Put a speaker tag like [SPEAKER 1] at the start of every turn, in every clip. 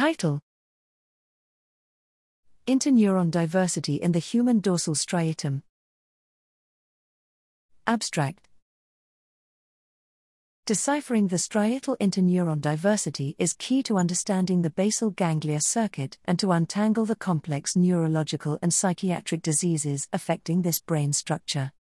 [SPEAKER 1] Title Interneuron diversity in the human dorsal striatum. Abstract Deciphering the striatal interneuron diversity is key to understanding the basal ganglia circuit and to untangle the complex neurological and psychiatric diseases affecting this brain structure.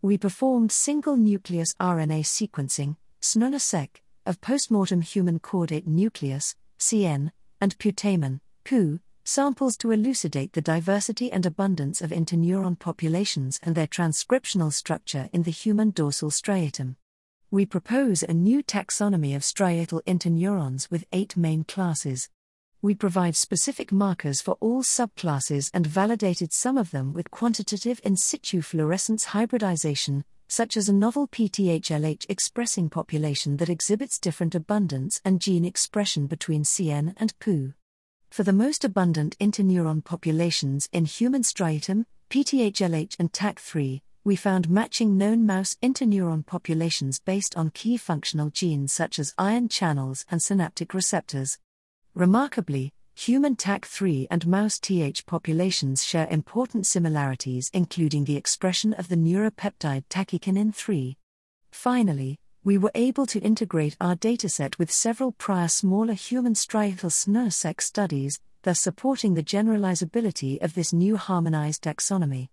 [SPEAKER 1] We performed single nucleus RNA sequencing, snRNA-seq, of postmortem human caudate nucleus, CN, and putamen, PU, samples to elucidate the diversity and abundance of interneuron populations and their transcriptional structure in the human dorsal striatum. We propose a new taxonomy of striatal interneurons with eight main classes. We provide specific markers for all subclasses and validated some of them with quantitative in situ fluorescence hybridization, such as a novel PTHLH expressing population that exhibits different abundance and gene expression between CN and PU. For the most abundant interneuron populations in human striatum, PTHLH and TAC3, we found matching known mouse interneuron populations based on key functional genes such as ion channels and synaptic receptors. Remarkably, human TAC3 and mouse TH populations share important similarities, including the expression of the neuropeptide tachykinin 3. Finally, we were able to integrate our dataset with several prior smaller human striatal snRNA-seq studies, thus supporting the generalizability of this new harmonized taxonomy.